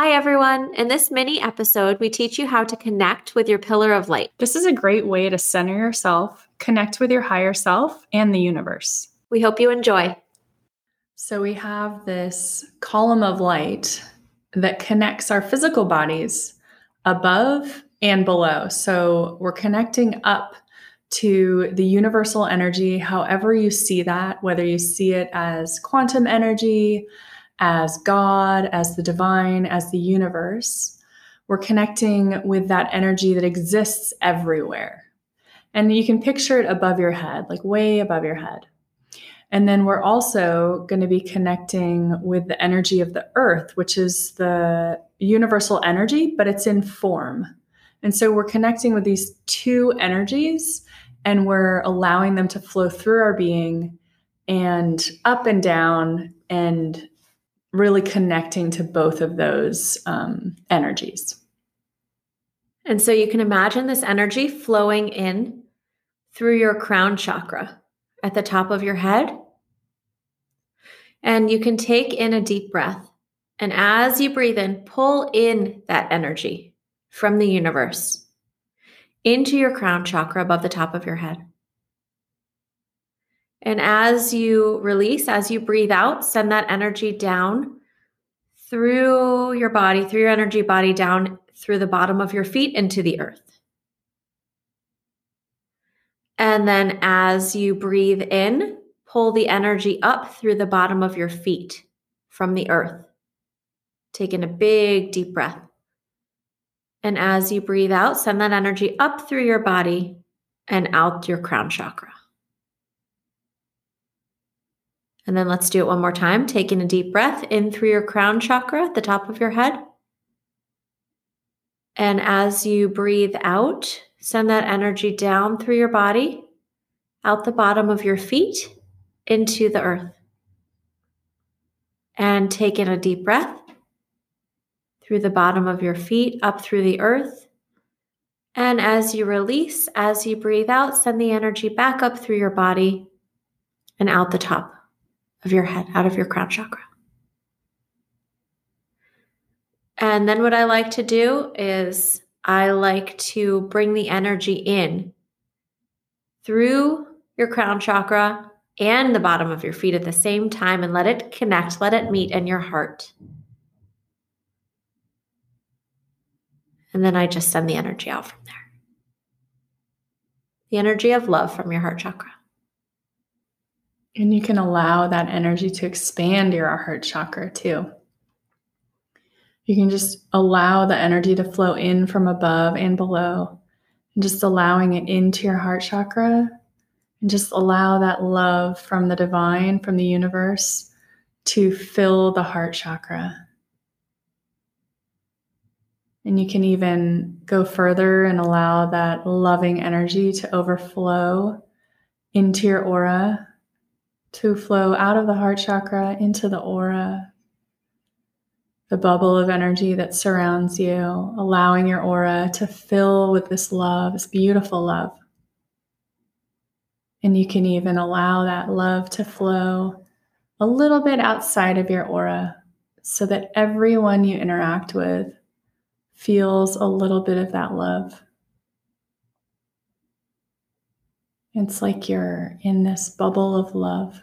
Hi, everyone. In this mini episode, we teach you how to connect with your pillar of light. This is a great way to center yourself, connect with your higher self, and the universe. We hope you enjoy. So, we have this column of light that connects our physical bodies above and below. So, we're connecting up to the universal energy, however you see that, whether you see it as quantum energy, as God, as the divine, as the universe. We're connecting with that energy that exists everywhere. And you can picture it above your head, like way above your head. And then we're also going to be connecting with the energy of the earth, which is the universal energy, but it's in form. And so we're connecting with these two energies and we're allowing them to flow through our being and up and down and really connecting to both of those um, energies. And so you can imagine this energy flowing in through your crown chakra at the top of your head. And you can take in a deep breath. And as you breathe in, pull in that energy from the universe into your crown chakra above the top of your head. And as you release, as you breathe out, send that energy down through your body, through your energy body, down through the bottom of your feet into the earth. And then as you breathe in, pull the energy up through the bottom of your feet from the earth. Take in a big deep breath. And as you breathe out, send that energy up through your body and out your crown chakra. And then let's do it one more time. Taking a deep breath in through your crown chakra at the top of your head. And as you breathe out, send that energy down through your body, out the bottom of your feet, into the earth. And take in a deep breath through the bottom of your feet, up through the earth. And as you release, as you breathe out, send the energy back up through your body and out the top of your head, out of your crown chakra. And then what I like to do is I like to bring the energy in through your crown chakra and the bottom of your feet at the same time and let it connect, let it meet in your heart. And then I just send the energy out from there. The energy of love from your heart chakra. And you can allow that energy to expand your heart chakra too. You can just allow the energy to flow in from above and below, and just allowing it into your heart chakra. And just allow that love from the divine, from the universe, to fill the heart chakra. And you can even go further and allow that loving energy to overflow into your aura to flow out of the heart chakra into the aura, the bubble of energy that surrounds you, allowing your aura to fill with this love, this beautiful love. And you can even allow that love to flow a little bit outside of your aura so that everyone you interact with feels a little bit of that love. It's like you're in this bubble of love.